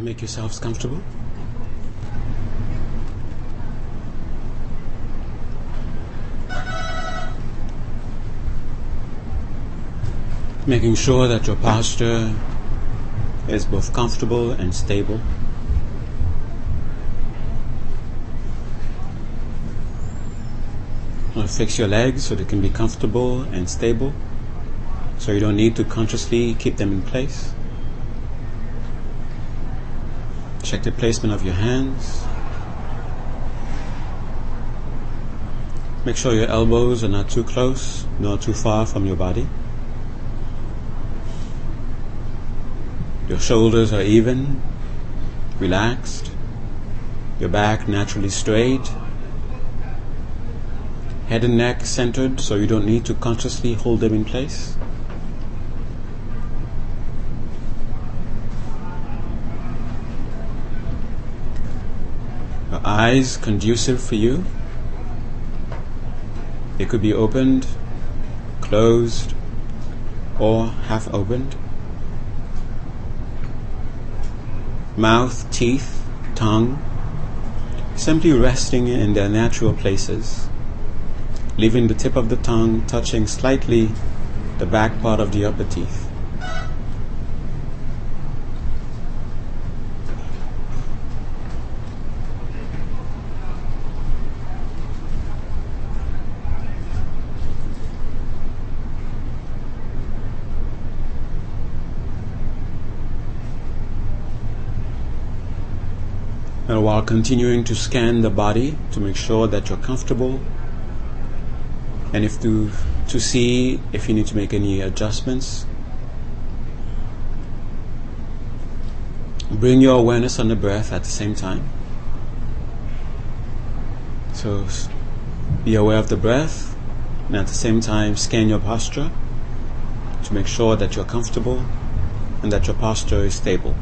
make yourselves comfortable. Making sure that your posture is both comfortable and stable. Fix your legs so they can be comfortable and stable, so you don't need to consciously keep them in place. Check the placement of your hands. Make sure your elbows are not too close nor too far from your body. Your shoulders are even, relaxed, your back naturally straight, head and neck centered so you don't need to consciously hold them in place. Eyes conducive for you. They could be opened, closed, or half opened. Mouth, teeth, tongue, simply resting in their natural places, leaving the tip of the tongue touching slightly the back part of the upper teeth. And while continuing to scan the body to make sure that you're comfortable. And if to to see if you need to make any adjustments. Bring your awareness on the breath at the same time. So be aware of the breath and at the same time scan your posture to make sure that you're comfortable and that your posture is stable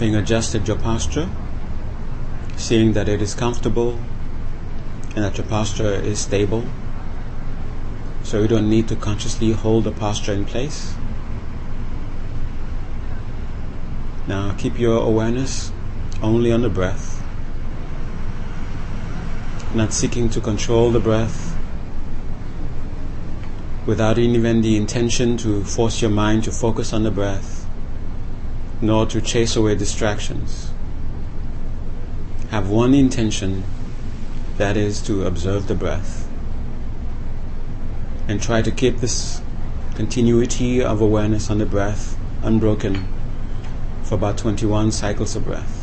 having adjusted your posture, seeing that it is comfortable and that your posture is stable, so you don't need to consciously hold the posture in place. Now keep your awareness only on the breath, not seeking to control the breath without even the intention to force your mind to focus on the breath nor to chase away distractions. Have one intention, that is to observe the breath. And try to keep this continuity of awareness on the breath unbroken for about 21 cycles of breath.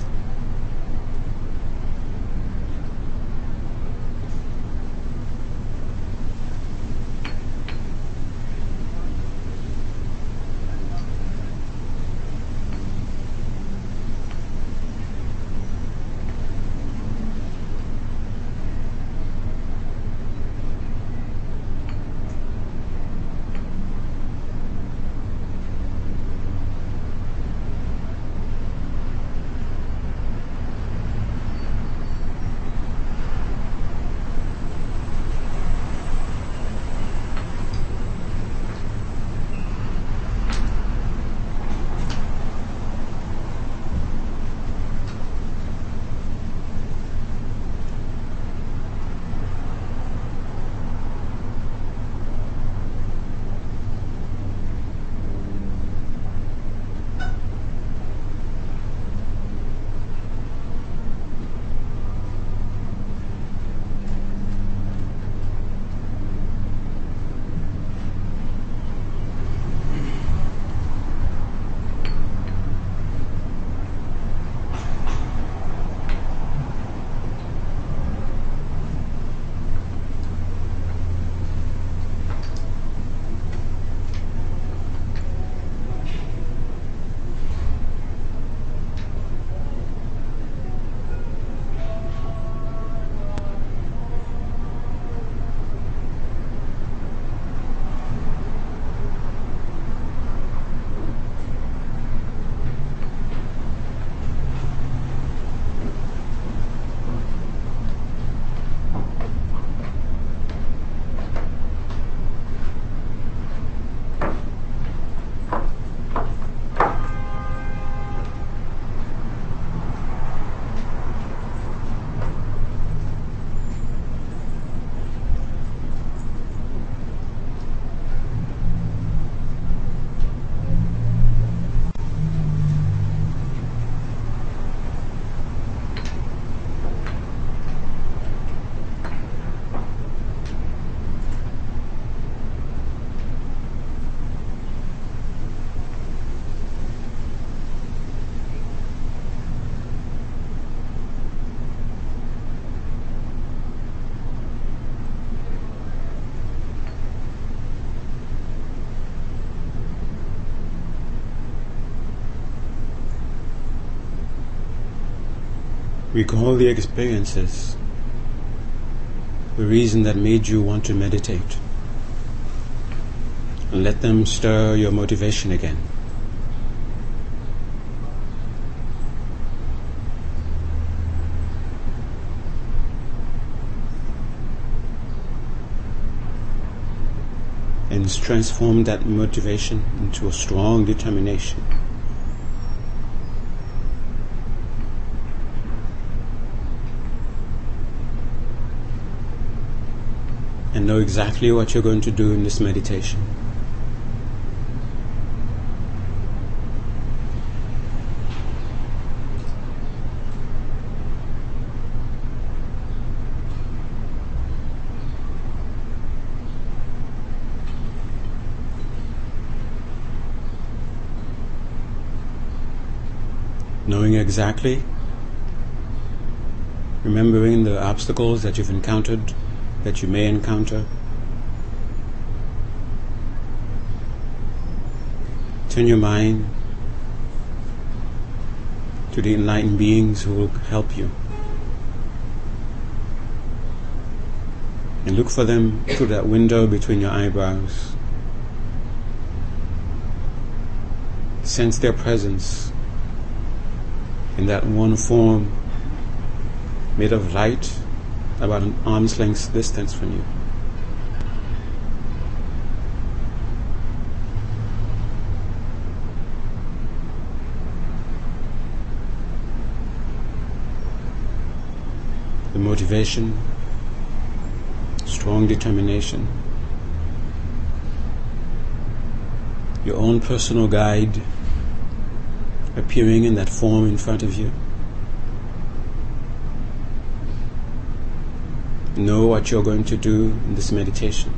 Recall the experiences, the reason that made you want to meditate, and let them stir your motivation again. and transform that motivation into a strong determination. And know exactly what you're going to do in this meditation. knowing exactly, remembering the obstacles that you've encountered, that you may encounter. Turn your mind to the enlightened beings who will help you. And look for them through that window between your eyebrows. Sense their presence in that one form made of light about an arm's length distance from you. The motivation, strong determination, your own personal guide appearing in that form in front of you. Know what you're going to do in this meditation.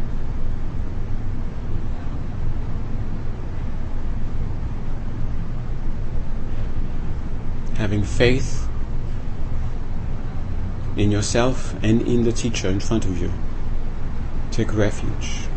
Having faith in yourself and in the teacher in front of you. Take refuge.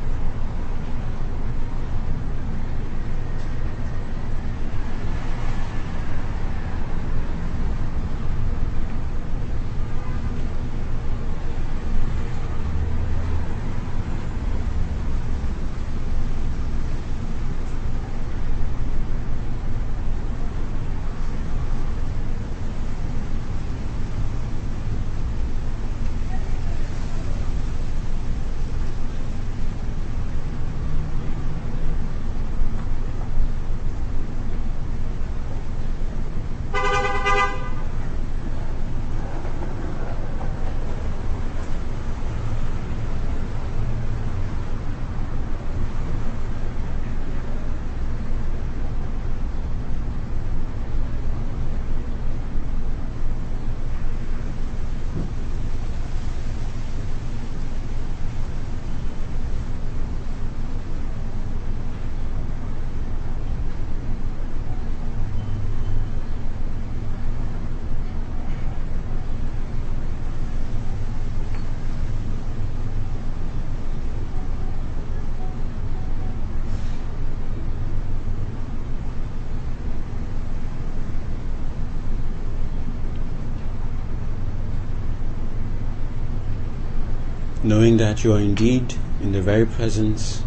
Knowing that you are indeed in the very presence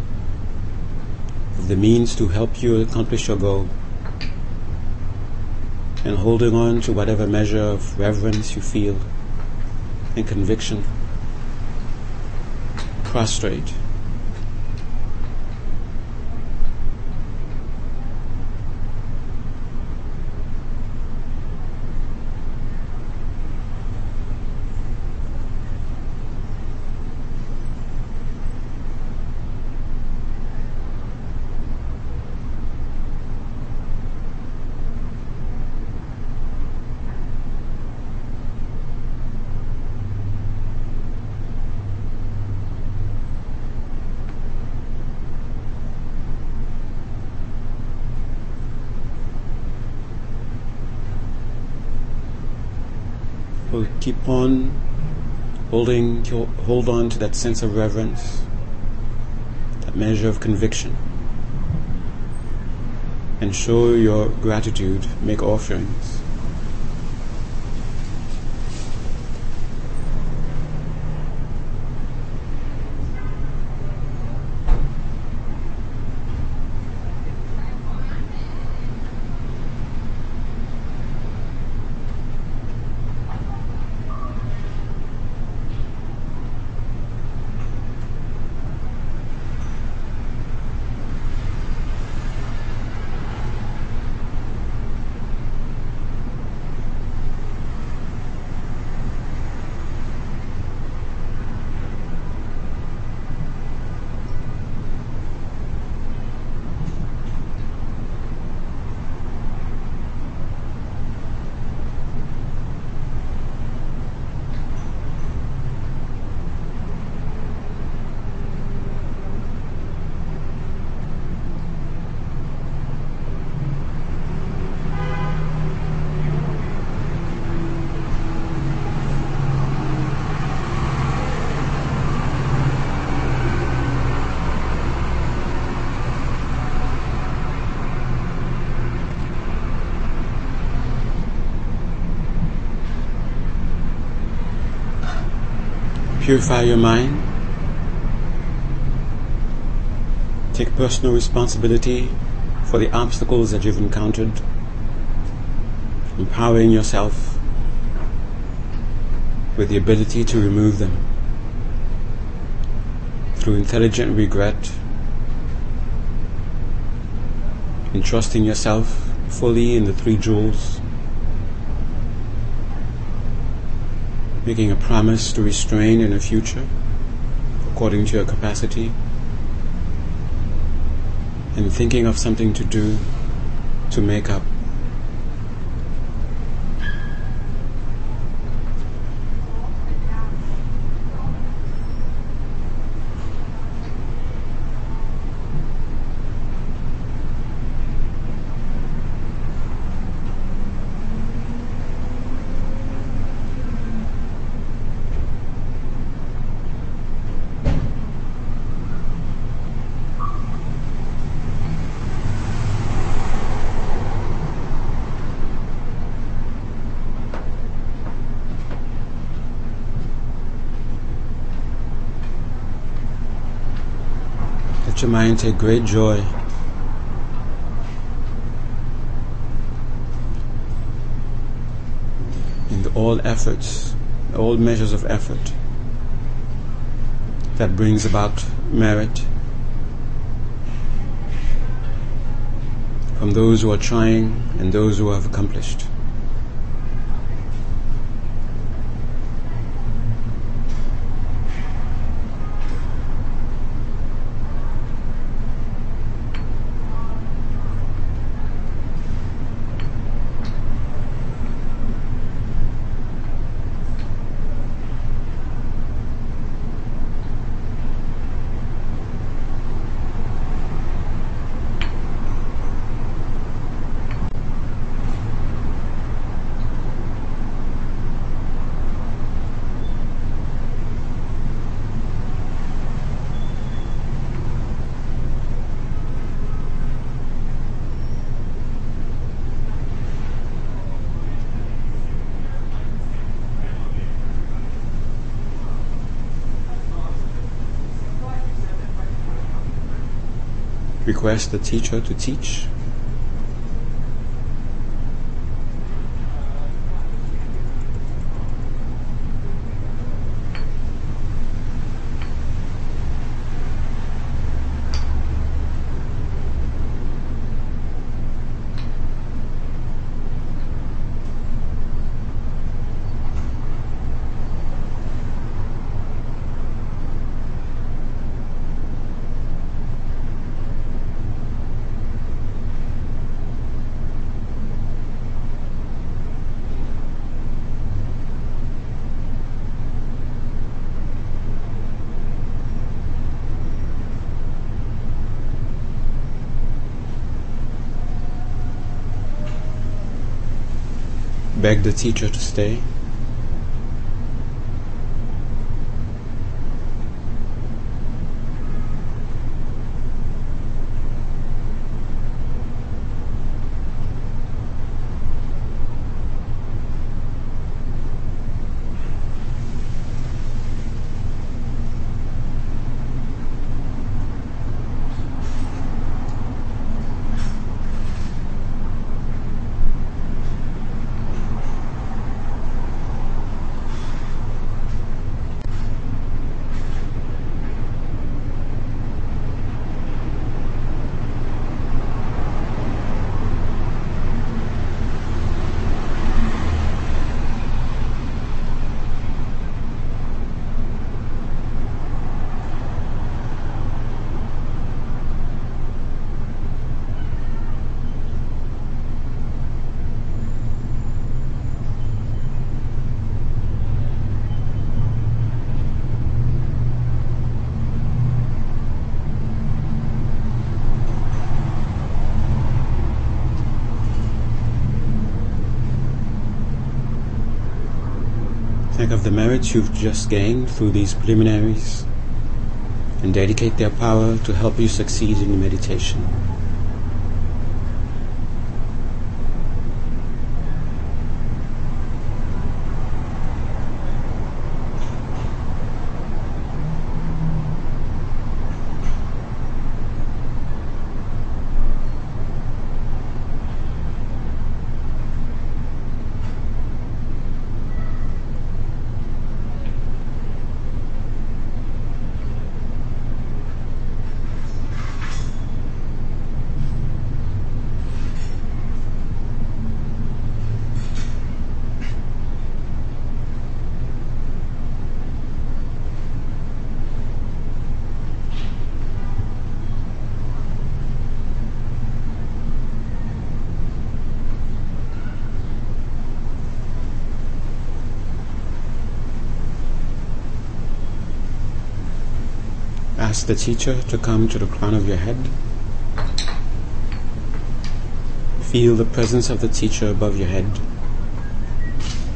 of the means to help you accomplish your goal, and holding on to whatever measure of reverence you feel and conviction, prostrate will keep on holding hold on to that sense of reverence, that measure of conviction, and show your gratitude, make offerings. Purify your mind. Take personal responsibility for the obstacles that you've encountered. Empowering yourself with the ability to remove them through intelligent regret, entrusting yourself fully in the three jewels, making a promise to restrain in the future according to your capacity, and thinking of something to do to make up. Mind take great joy in all efforts, all measures of effort that brings about merit from those who are trying and those who have accomplished. Request the teacher to teach. Beg the teacher to stay. Of the merits you've just gained through these preliminaries and dedicate their power to help you succeed in meditation. Ask the teacher to come to the crown of your head. Feel the presence of the teacher above your head,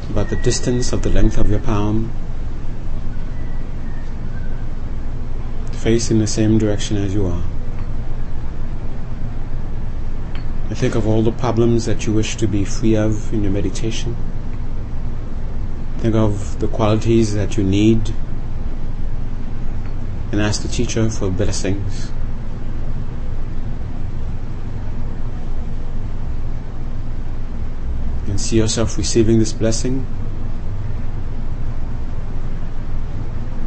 about the distance of the length of your palm, face in the same direction as you are. I think of all the problems that you wish to be free of in your meditation. Think of the qualities that you need and ask the teacher for blessings. And see yourself receiving this blessing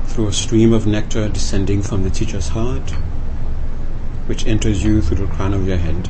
through a stream of nectar descending from the teacher's heart, which enters you through the crown of your head.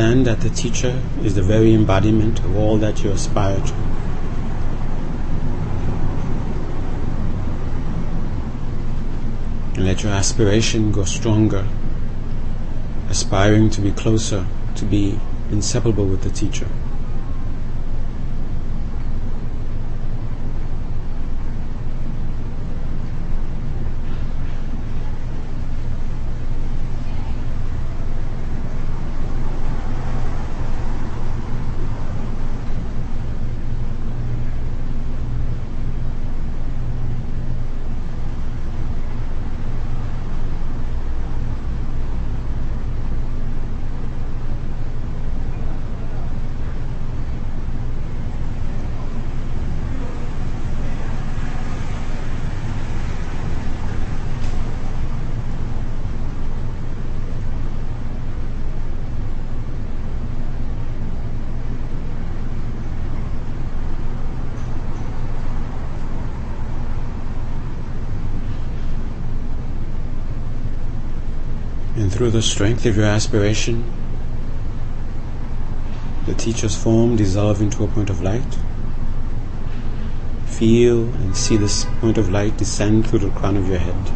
Understand that the teacher is the very embodiment of all that you aspire to. And let your aspiration go stronger, aspiring to be closer, to be inseparable with the teacher. Through the strength of your aspiration, the teacher's form dissolve into a point of light. Feel and see this point of light descend through the crown of your head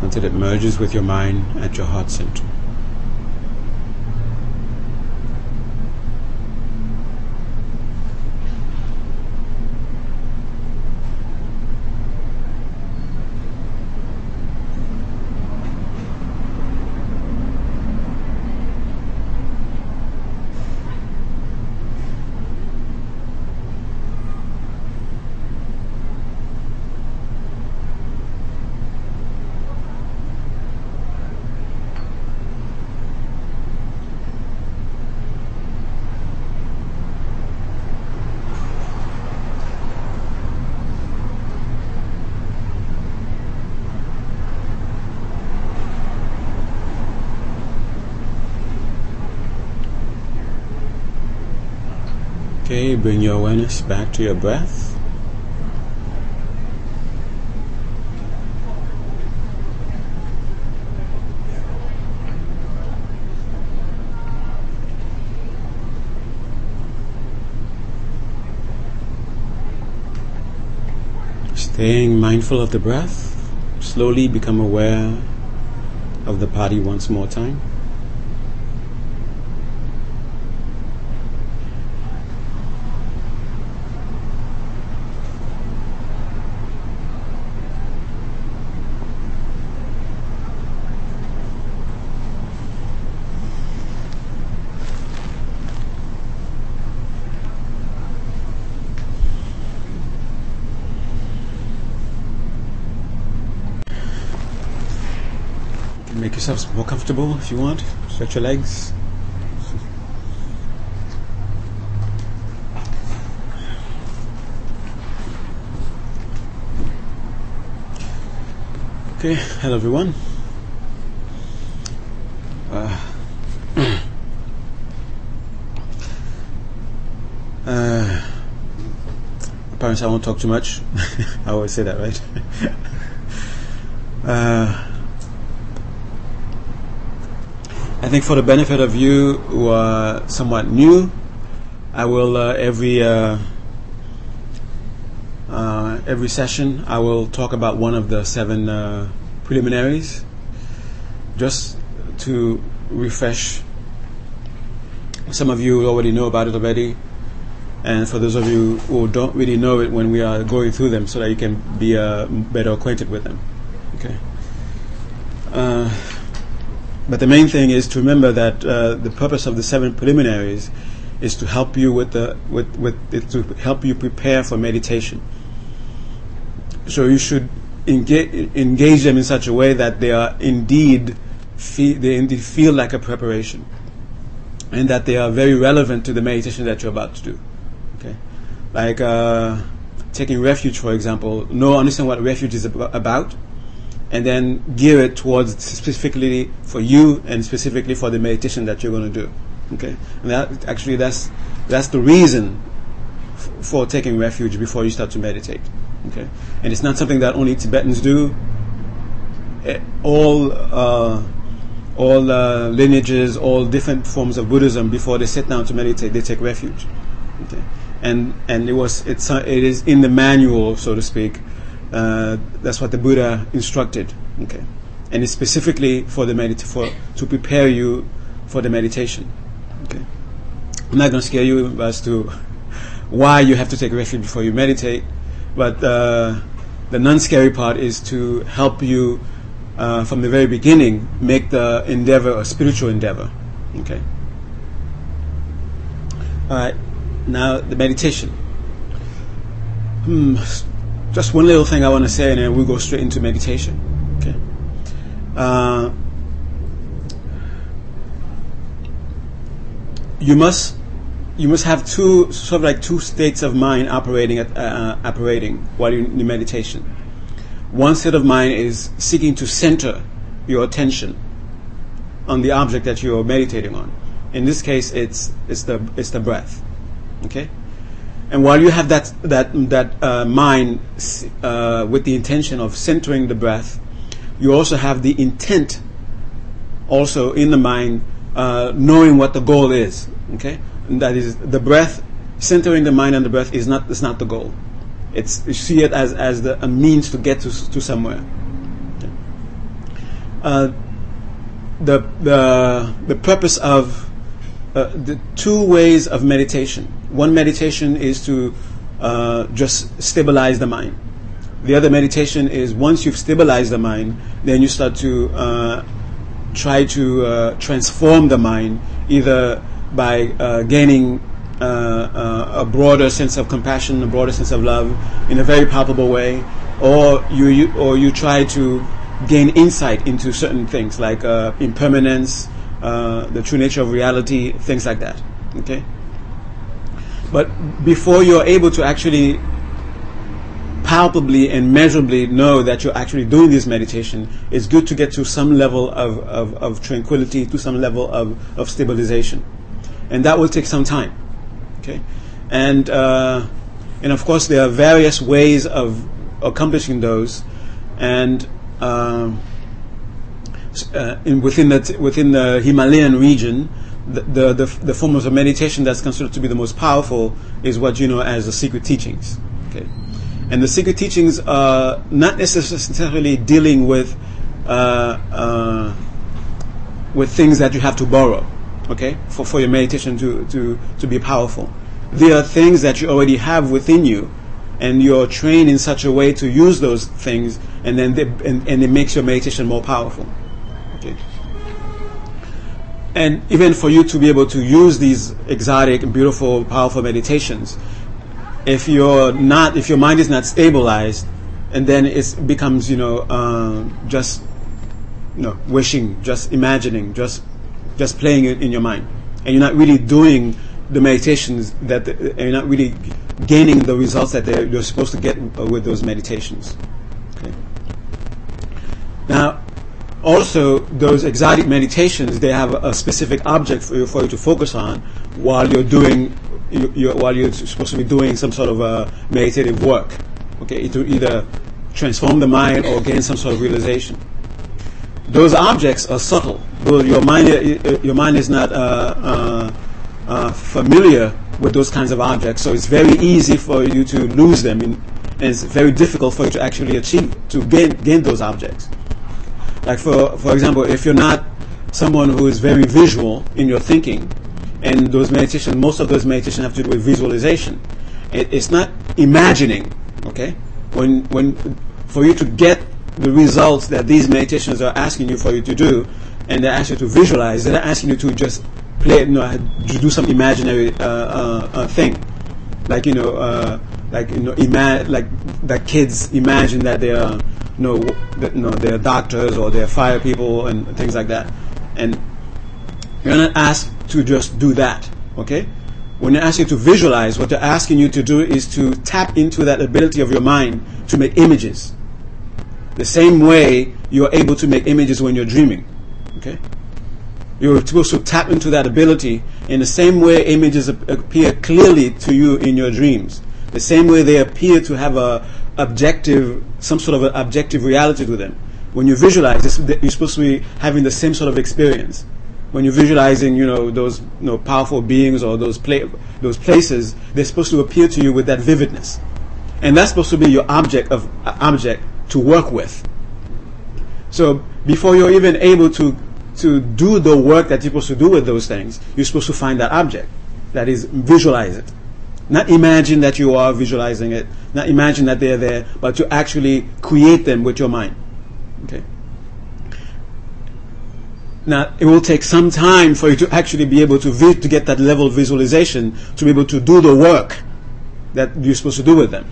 until it merges with your mind at your heart center. Okay, bring your awareness back to your breath. Staying mindful of the breath, slowly become aware of the body once more time. Make yourselves more comfortable if you want. Stretch your legs. Okay, hello everyone. Uh, uh, apparently, I won't talk too much. I always say that, right? uh, I think for the benefit of you who are somewhat new, I will uh, every uh, uh, every session I will talk about one of the seven uh, preliminaries, just to refresh. Some of you already know about it already, and for those of you who don't really know it, when we are going through them, so that you can be uh, better acquainted with them. Okay. But the main thing is to remember that uh, the purpose of the seven preliminaries is to help you with the with with it to help you prepare for meditation. So you should engage engage them in such a way that they are indeed they indeed feel like a preparation, and that they are very relevant to the meditation that you're about to do. Okay, like uh, taking refuge, for example. Know understand what refuge is ab- about and then gear it towards specifically for you and specifically for the meditation that you're going to do. Okay, and that actually that's that's the reason f- for taking refuge before you start to meditate. Okay, and it's not something that only Tibetans do. Eh, all uh, all uh, lineages, all different forms of Buddhism, before they sit down to meditate, they take refuge. Okay, and and it was it's it is in the manual, so to speak, uh, that's what the Buddha instructed. Okay, and it's specifically for the medit- for to prepare you for the meditation. Okay, I'm not going to scare you as to why you have to take refuge before you meditate, but uh, the non-scary part is to help you uh, from the very beginning make the endeavor a spiritual endeavor. Okay. All right. Now the meditation. Hmm just one little thing I want to say, and then we'll go straight into meditation. Okay. Uh, you must you must have two sort of like two states of mind operating at uh, operating while you're in meditation. One state of mind is seeking to center your attention on the object that you're meditating on. In this case, it's it's the it's the breath. Okay. And while you have that that that uh, mind uh, with the intention of centering the breath, you also have the intent, also in the mind, uh, knowing what the goal is. Okay, and that is the breath, centering the mind on the breath is not is not the goal. It's you see it as as the, a means to get to to somewhere. Uh, the the the purpose of uh, the two ways of meditation. One meditation is to uh, just stabilize the mind. The other meditation is once you've stabilized the mind, then you start to uh, try to uh, transform the mind either by uh, gaining uh, a broader sense of compassion, a broader sense of love in a very palpable way, or you, you or you try to gain insight into certain things like impermanence, uh, the true nature of reality, things like that. Okay? But before you're able to actually palpably and measurably know that you're actually doing this meditation, it's good to get to some level of, of, of tranquility, to some level of, of stabilization. And that will take some time. Okay? and uh, and of course there are various ways of accomplishing those, and. Uh, uh, in, within the within the Himalayan region, the, the, the forms of meditation that's considered to be the most powerful is what you know as the secret teachings. Okay, and the secret teachings are not necessarily dealing with uh, uh, with things that you have to borrow. Okay, for for your meditation to to to be powerful, there are things that you already have within you. And you're trained in such a way to use those things, and then they, and, and it makes your meditation more powerful. And even for you to be able to use these exotic, beautiful, powerful meditations, if you're not, if your mind is not stabilized, and then it becomes, you know, uh, just, you know, wishing, just imagining, just, just playing it in your mind, and you're not really doing the meditations that, and you're not really gaining the results that you're supposed to get with those meditations. Okay. Now, also those exotic meditations they have a specific object for you, for you to focus on while you're doing you, you're, while you're supposed to be doing some sort of a meditative work okay? To either transform the mind or gain some sort of realization. Those objects are subtle. Your mind your mind is not uh, uh, uh, familiar with those kinds of objects so it's very easy for you to lose them in, and it's very difficult for you to actually achieve to gain gain those objects like for for example, if you're not someone who is very visual in your thinking, and those meditation, most of those meditation have to do with visualization. It, it's not imagining. Okay, when when for you to get the results that these meditations are asking you for you to do, and they're asking you to visualize, they're asking you to just play, you know, do some imaginary uh, uh, uh, thing, like you know, uh, like you know, ima- like that kids imagine that they are you know, you know, they're doctors or they're fire people and things like that. And you're not asked to just do that, okay? When they're asking you to visualize, what they're asking you to do is to tap into that ability of your mind to make images. The same way you're able to make images when you're dreaming, okay? You're supposed to tap into that ability in the same way images appear clearly to you in your dreams. The same way they appear to have a, objective, some sort of an objective reality to them. When you visualize, you're supposed to be having the same sort of experience. When you're visualizing, you know, those you know, powerful beings or those pla- those places, they're supposed to appear to you with that vividness, and that's supposed to be your object of uh, object to work with. So before you're even able to to do the work that you're supposed to do with those things, you're supposed to find that object. That is, visualize it. Not imagine that you are visualizing it, not imagine that they're there, but to actually create them with your mind. Okay. Now, it will take some time for you to actually be able to vi- to get that level of visualization to be able to do the work that you're supposed to do with them.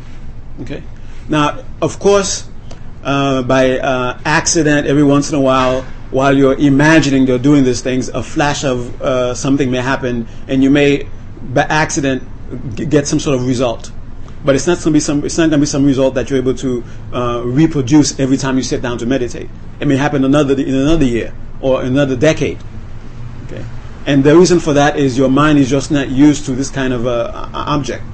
Okay. Now, of course, uh, by uh, accident, every once in a while, while you're imagining you're doing these things, a flash of uh, something may happen, and you may, by accident, get some sort of result. But it's not going to be some. It's not going to be some result that you're able to uh, reproduce every time you sit down to meditate. It may happen another in another year or another decade. Okay, and the reason for that is your mind is just not used to this kind of uh, object.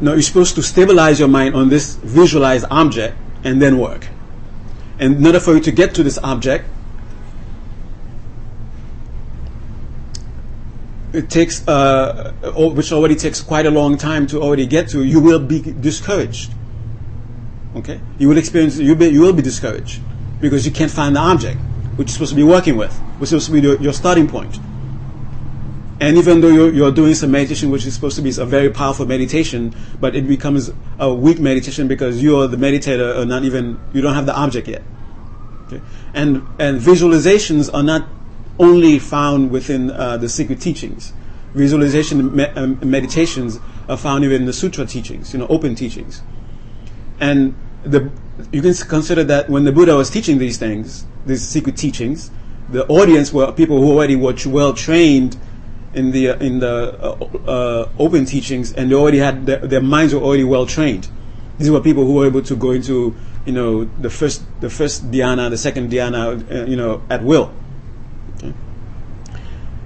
Now you're supposed to stabilize your mind on this visualized object and then work. And in order for you to get to this object, it takes, uh, which already takes quite a long time to already get to, you will be discouraged. Okay? You will experience, you, be, you will be discouraged because you can't find the object which you're supposed to be working with, which is supposed to be your, your starting point. And even though you're, you're, doing some meditation, which is supposed to be a very powerful meditation, but it becomes a weak meditation because you're the meditator or not even, you don't have the object yet. Okay? And, and visualizations are not only found within uh, the secret teachings. Visualization me- um, meditations are found even in the sutra teachings, you know, open teachings. And the, you can consider that when the Buddha was teaching these things, these secret teachings, the audience were people who already were well trained in the uh, in the uh, uh, open teachings, and they already had their, their, minds were already well trained. These were people who were able to go into you know the first the first dhyana, the second dhyana, uh, you know, at will.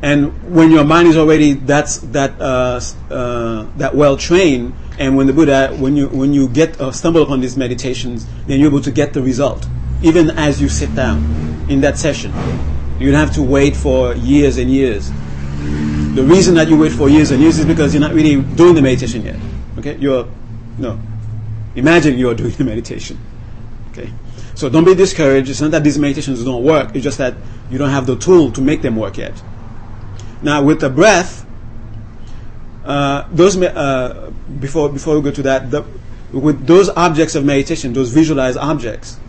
And when your mind is already that's that uh, uh, that well trained, and when the Buddha, when you when you get uh, stumble upon these meditations, then you're able to get the result, even as you sit down in that session. You don't have to wait for years and years. The reason that you wait for years and years is because you're not really doing the meditation yet. Okay, you're no. Imagine you're doing the meditation. So don't be discouraged. It's not that these meditations don't work. It's just that you don't have the tool to make them work yet. Now, with the breath, uh, those uh, before before we go to that, the, with those objects of meditation, those visualized objects,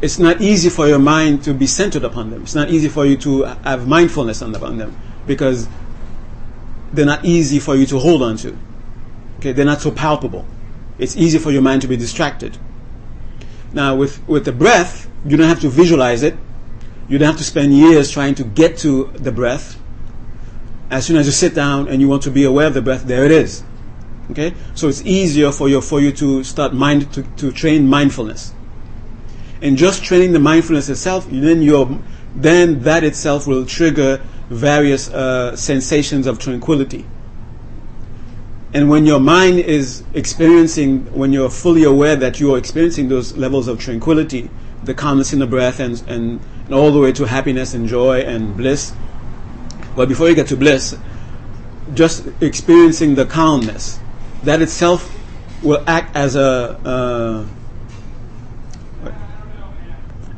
it's not easy for your mind to be centered upon them. It's not easy for you to have mindfulness on them because they're not easy for you to hold on to. Okay, they're not so palpable. It's easy for your mind to be distracted. Now, with with the breath, you don't have to visualize it you don't have to spend years trying to get to the breath. As soon as you sit down and you want to be aware of the breath, there it is. Okay? So it's easier for you, for you to start mind, to, to train mindfulness. And just training the mindfulness itself, then your, then that itself will trigger various uh, sensations of tranquility. And when your mind is experiencing, when you're fully aware that you are experiencing those levels of tranquility, the calmness in the breath and, and and all the way to happiness and joy and bliss. But before you get to bliss, just experiencing the calmness, that itself will act as a uh,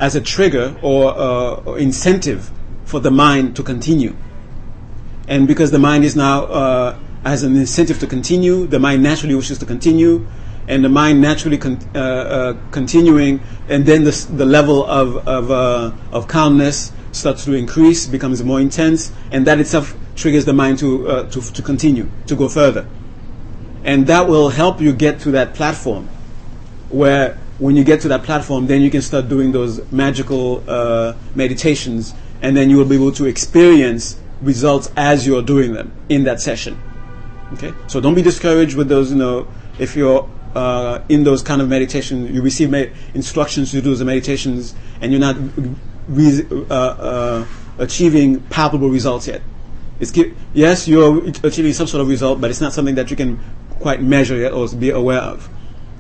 as a trigger or uh, incentive for the mind to continue. And because the mind is now uh, as an incentive to continue, the mind naturally wishes to continue and the mind naturally con- uh, uh, continuing, and then the, the level of of, uh, of calmness starts to increase, becomes more intense, and that itself triggers the mind to, uh, to to continue to go further, and that will help you get to that platform, where when you get to that platform, then you can start doing those magical uh, meditations, and then you will be able to experience results as you're doing them in that session. Okay, so don't be discouraged with those. You know, if you're uh, in those kind of meditation, you receive instructions to do the meditations, and you're not re- uh, uh, achieving palpable results yet. It's gi- yes, you're achieving some sort of result, but it's not something that you can quite measure yet or be aware of.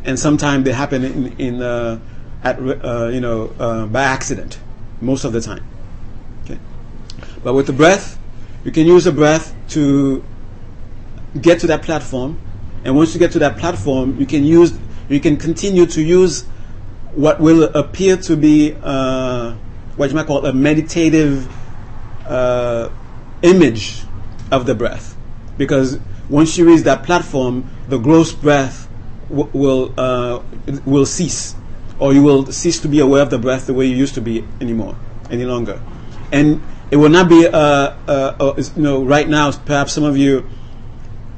And sometimes they happen in, in uh, at uh, you know uh, by accident, most of the time. Okay, but with the breath, you can use the breath to get to that platform and once you get to that platform, you can use, you can continue to use what will appear to be uh, what you might call a meditative uh, image of the breath, because once you reach that platform, the gross breath w- will uh, will cease, or you will cease to be aware of the breath the way you used to be anymore, any longer, and it will not be, uh, uh, uh, you know, right now. Perhaps some of you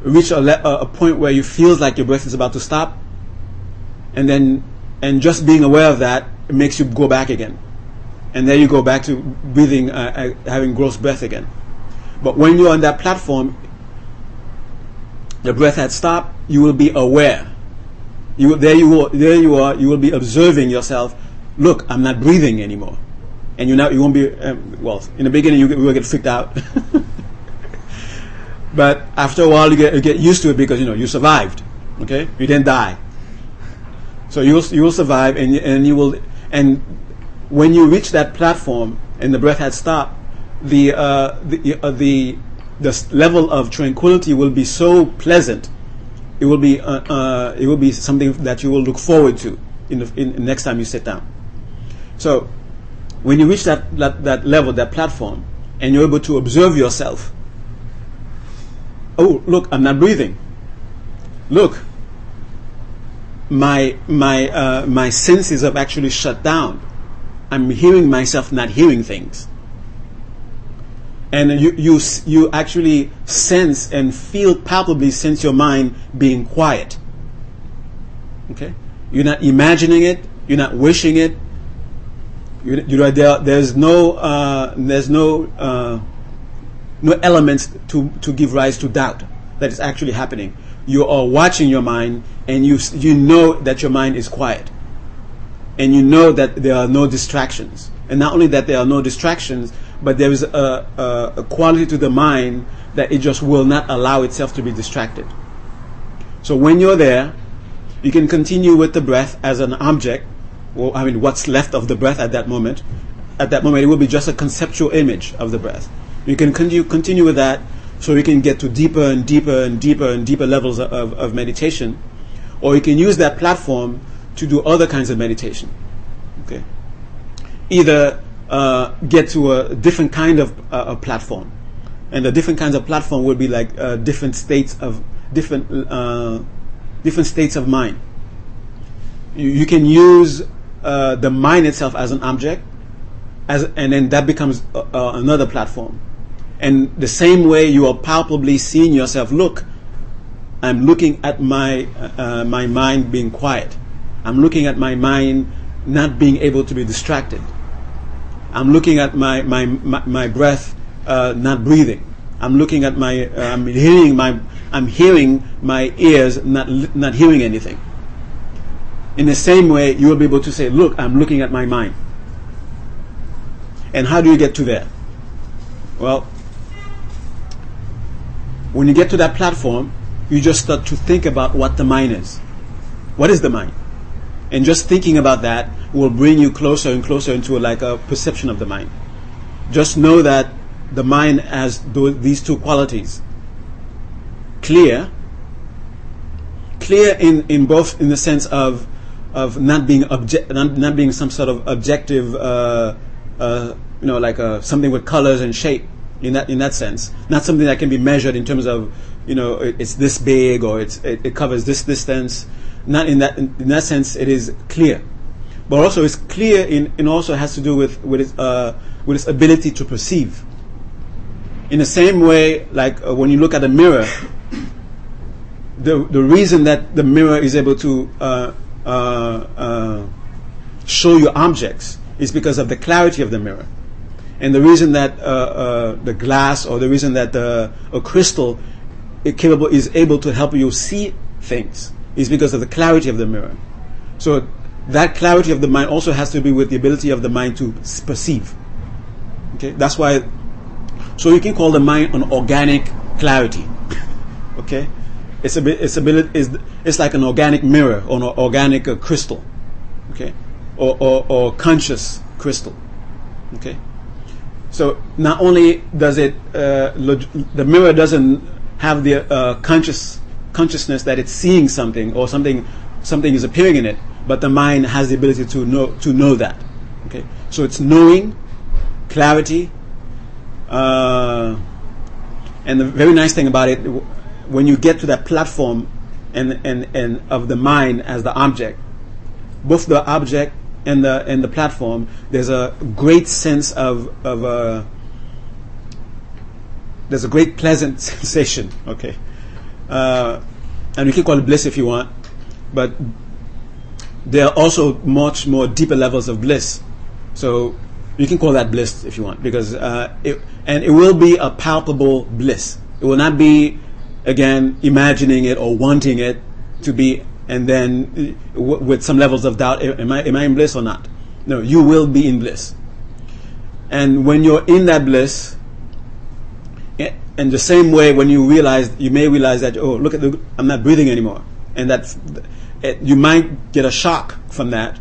reach a, le- a point where you feel like your breath is about to stop, and then and just being aware of that makes you go back again, and then you go back to breathing, uh, uh, having gross breath again. But when you're on that platform, the breath had stopped. You will be aware. You there you will, there you are. You will be observing yourself. Look, I'm not breathing anymore, and you now you won't be. Um, well, in the beginning you, you will get freaked out. But after a while, you get, you get used to it because you know you survived. Okay, you didn't die. So you will, you will survive, and and you will and when you reach that platform and the breath had stopped, the uh, the uh, the the level of tranquility will be so pleasant. It will be uh, uh, it will be something that you will look forward to in the in, next time you sit down. So when you reach that, that that level, that platform, and you're able to observe yourself oh look i'm not breathing. Look. My my uh, my senses have actually shut down. I'm hearing myself not hearing things. And you you you actually sense and feel palpably sense your mind being quiet. Okay? You're not imagining it. You're not wishing it. You, you know there, there's no uh, there's no uh, no elements to, to give rise to doubt that it's actually happening. You are watching your mind and you, you know that your mind is quiet. And you know that there are no distractions. And not only that there are no distractions, but there is a, a, a quality to the mind that it just will not allow itself to be distracted. So when you're there, you can continue with the breath as an object, or I mean, what's left of the breath at that moment. At that moment, it will be just a conceptual image of the breath. You can continue, continue with that so you can get to deeper and deeper and deeper and deeper levels of, of meditation. Or you can use that platform to do other kinds of meditation. Okay. Either uh, get to a different kind of uh, platform, and the different kinds of platform would be like uh, different states of different uh, different states of mind. You, you can use uh, the mind itself as an object, as and then that becomes uh, another platform. And the same way you are palpably seeing yourself, look, I'm looking at my my mind being quiet. I'm looking at my mind not being able to be distracted. I'm looking at my, my, my, my breath uh, not breathing. I'm looking at my, uh, I'm hearing my, I'm hearing my ears not, not hearing anything. In the same way, you will be able to say, look, I'm looking at my mind. And how do you get to there? Well, when you get to that platform, you just start to think about what the mind is. What is the mind? And just thinking about that will bring you closer and closer into like a perception of the mind. Just know that the mind has these two qualities. Clear, clear in, in both in the sense of of not being object, not, not being some sort of objective, uh, uh, you know, like uh, something with colors and shape. In that in that sense, not something that can be measured in terms of, you know, it, it's this big or it's it, it covers this distance. Not in that in, in, that sense it is clear, but also it's clear in, in also has to do with with its uh, with its ability to perceive. In the same way, like uh, when you look at a mirror, the the reason that the mirror is able to uh, uh, uh show you objects is because of the clarity of the mirror, and the reason that uh, the glass or the reason that a crystal is capable is able to help you see things is because of the clarity of the mirror. So that clarity of the mind also has to be with the ability of the mind to perceive. Okay, that's why. So you can call the mind an organic clarity. okay, it's a. It's a bit. It's, it's like an organic mirror or an organic uh, crystal. Okay, or, or or conscious crystal. Okay. So not only does it, uh, log- the mirror doesn't have the uh, conscious consciousness that it's seeing something or something something is appearing in it, but the mind has the ability to know to know that. Okay, so it's knowing, clarity, uh, and the very nice thing about it, when you get to that platform, and and and of the mind as the object, both the object and the and the platform, there's a great sense of of uh, there's a great pleasant sensation. Okay, uh, and you can call it bliss if you want, but there are also much more deeper levels of bliss. So you can call that bliss if you want, because uh, it, and it will be a palpable bliss. It will not be again imagining it or wanting it to be, and then uh, w- with some levels of doubt, am I am I in bliss or not? No, you will be in bliss. And when you're in that bliss, in the same way, when you realize, you may realize that, oh, look at the, I'm not breathing anymore. And that it, you might get a shock from that.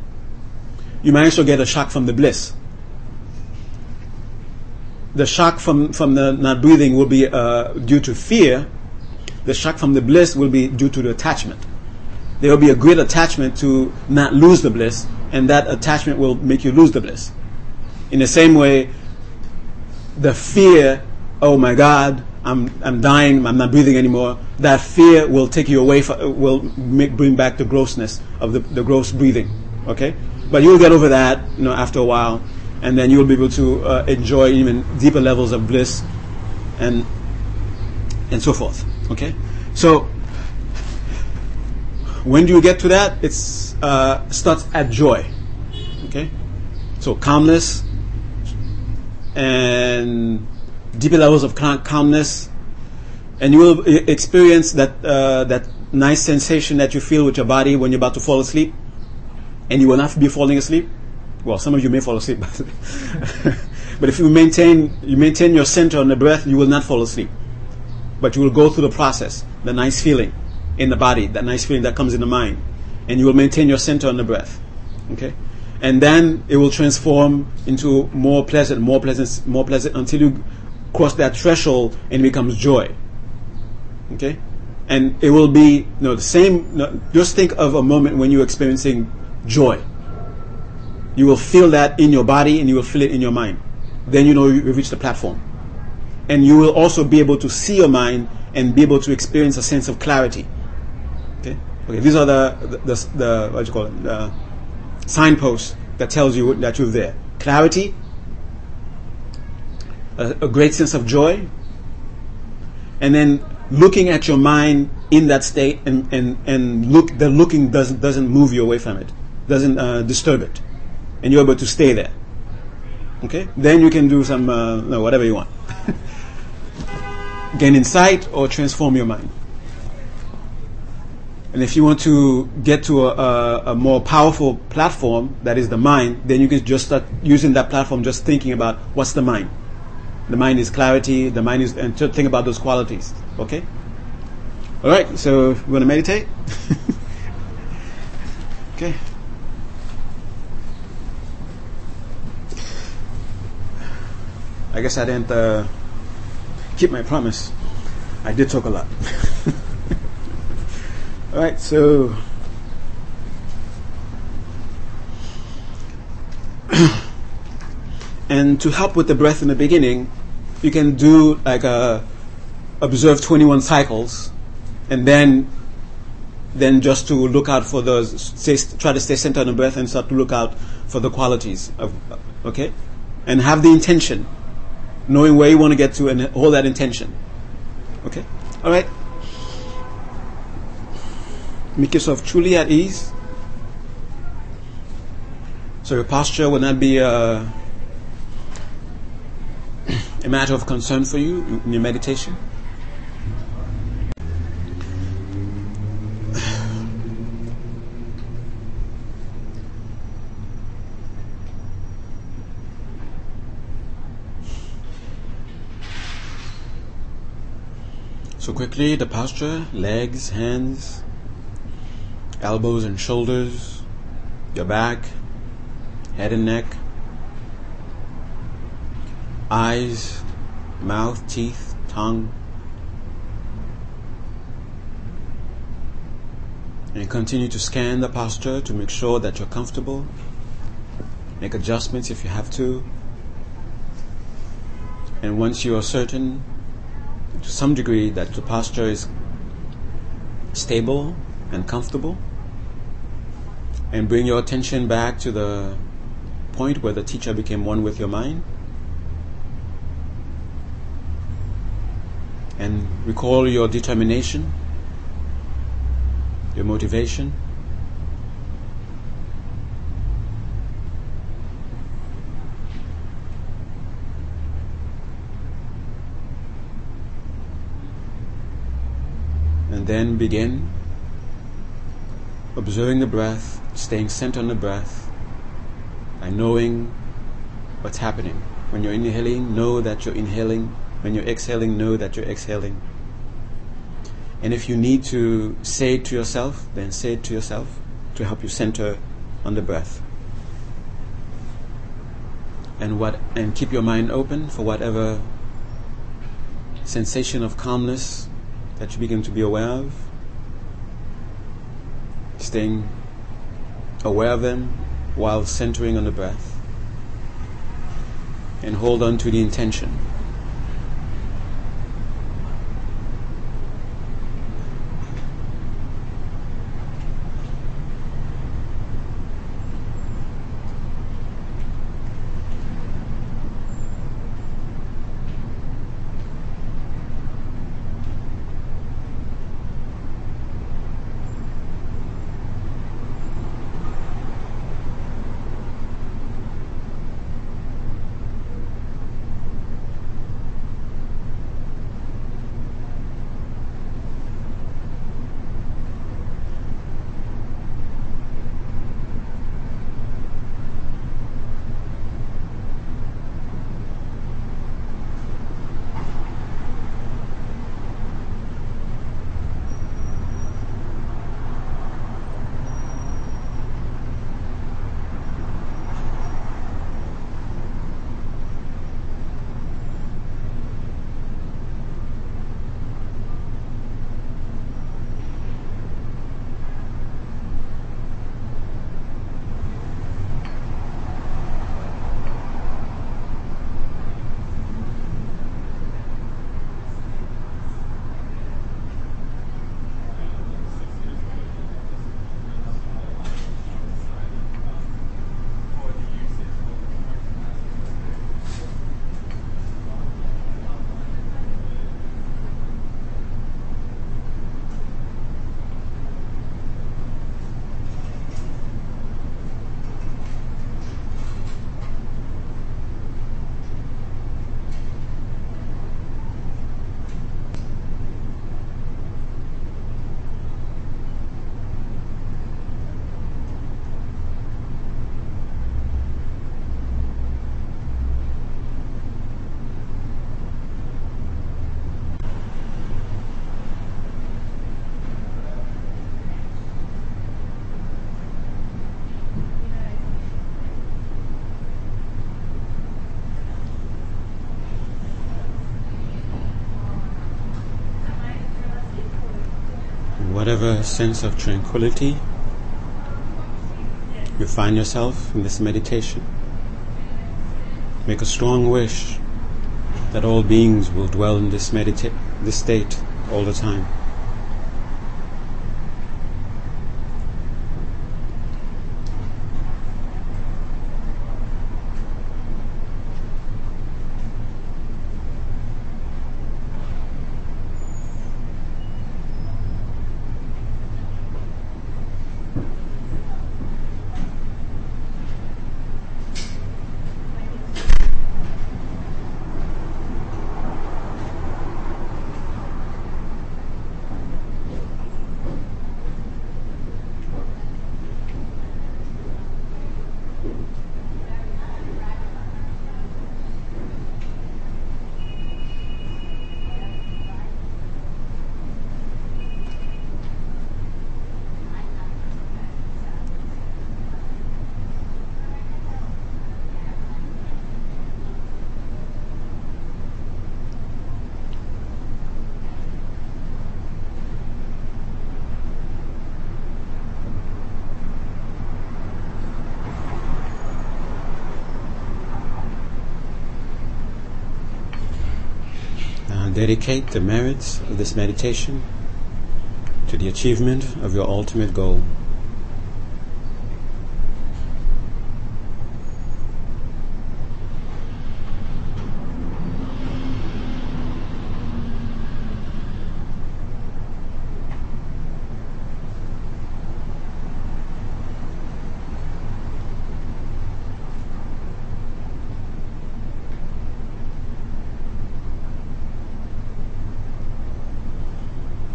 You might also get a shock from the bliss. The shock from, from the not breathing will be uh, due to fear. The shock from the bliss will be due to the attachment. There will be a great attachment to not lose the bliss, and that attachment will make you lose the bliss. In the same way, the fear oh my God, I'm, I'm dying, I'm not breathing anymore, that fear will take you away, from, will make, bring back the grossness of the, the gross breathing. Okay? But you'll get over that, you know, after a while, and then you'll be able to uh, enjoy even deeper levels of bliss and, and so forth. Okay? So, when do you get to that? It uh, starts at joy. Okay? So, calmness and deeper levels of calmness, and you will experience that uh, that nice sensation that you feel with your body when you're about to fall asleep, and you will not be falling asleep. Well, some of you may fall asleep, but if you maintain you maintain your center on the breath, you will not fall asleep. But you will go through the process, the nice feeling in the body, that nice feeling that comes in the mind, and you will maintain your center on the breath. Okay, and then it will transform into more pleasant, more pleasant, more pleasant until you cross that threshold and it becomes joy. Okay, and it will be you know, the same. You know, just think of a moment when you're experiencing joy. You will feel that in your body and you will feel it in your mind. Then you know you've reached the platform. And you will also be able to see your mind and be able to experience a sense of clarity. Okay? Okay, these are the, the, the, the what do you call it? The signposts that tells you that you're there. Clarity, a, a great sense of joy, and then looking at your mind in that state and, and, and look the looking doesn't doesn't move you away from it doesn't uh, disturb it and you're able to stay there okay then you can do some uh, no, whatever you want gain insight or transform your mind and if you want to get to a, a, a, more powerful platform that is the mind then you can just start using that platform just thinking about what's the mind the mind is clarity the mind is and think about those qualities Okay? All right, so we want to meditate? okay. I guess I didn't uh, keep my promise. I did talk a lot. All right, so. and to help with the breath in the beginning, you can do like a observe 21 cycles and then then just to look out for those stay, try to stay centered on the breath and start to look out for the qualities of okay and have the intention knowing where you want to get to and hold that intention okay all right make yourself truly at ease. So your posture will not be a, a matter of concern for you in your meditation. So quickly, the posture, legs, hands, elbows and shoulders, your back, head and neck, eyes, mouth, teeth, tongue. And continue to scan the posture to make sure that you're comfortable. Make adjustments if you have to. And once you are certain to some degree that the posture is stable and comfortable and bring your attention back to the point where the teacher became one with your mind. And recall your determination your motivation. And then begin observing the breath, staying centered on the breath, and knowing what's happening. When you're inhaling, know that you're inhaling. When you're exhaling, know that you're exhaling. And if you need to say it to yourself, then say it to yourself to help you center on the breath. And what and keep your mind open for whatever sensation of calmness that you begin to be aware of. Staying aware of them while centering on the breath. And hold on to the intention. Whatever sense of tranquility you find yourself in this meditation. Make a strong wish that all beings will dwell in this medita- this state all the time. Now dedicate the merits of this meditation to the achievement of your ultimate goal.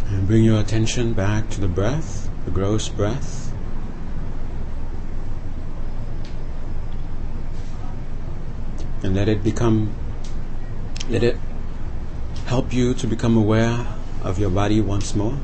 And bring your attention back to the breath, the gross breath. And let it become, let it help you to become aware of your body once more.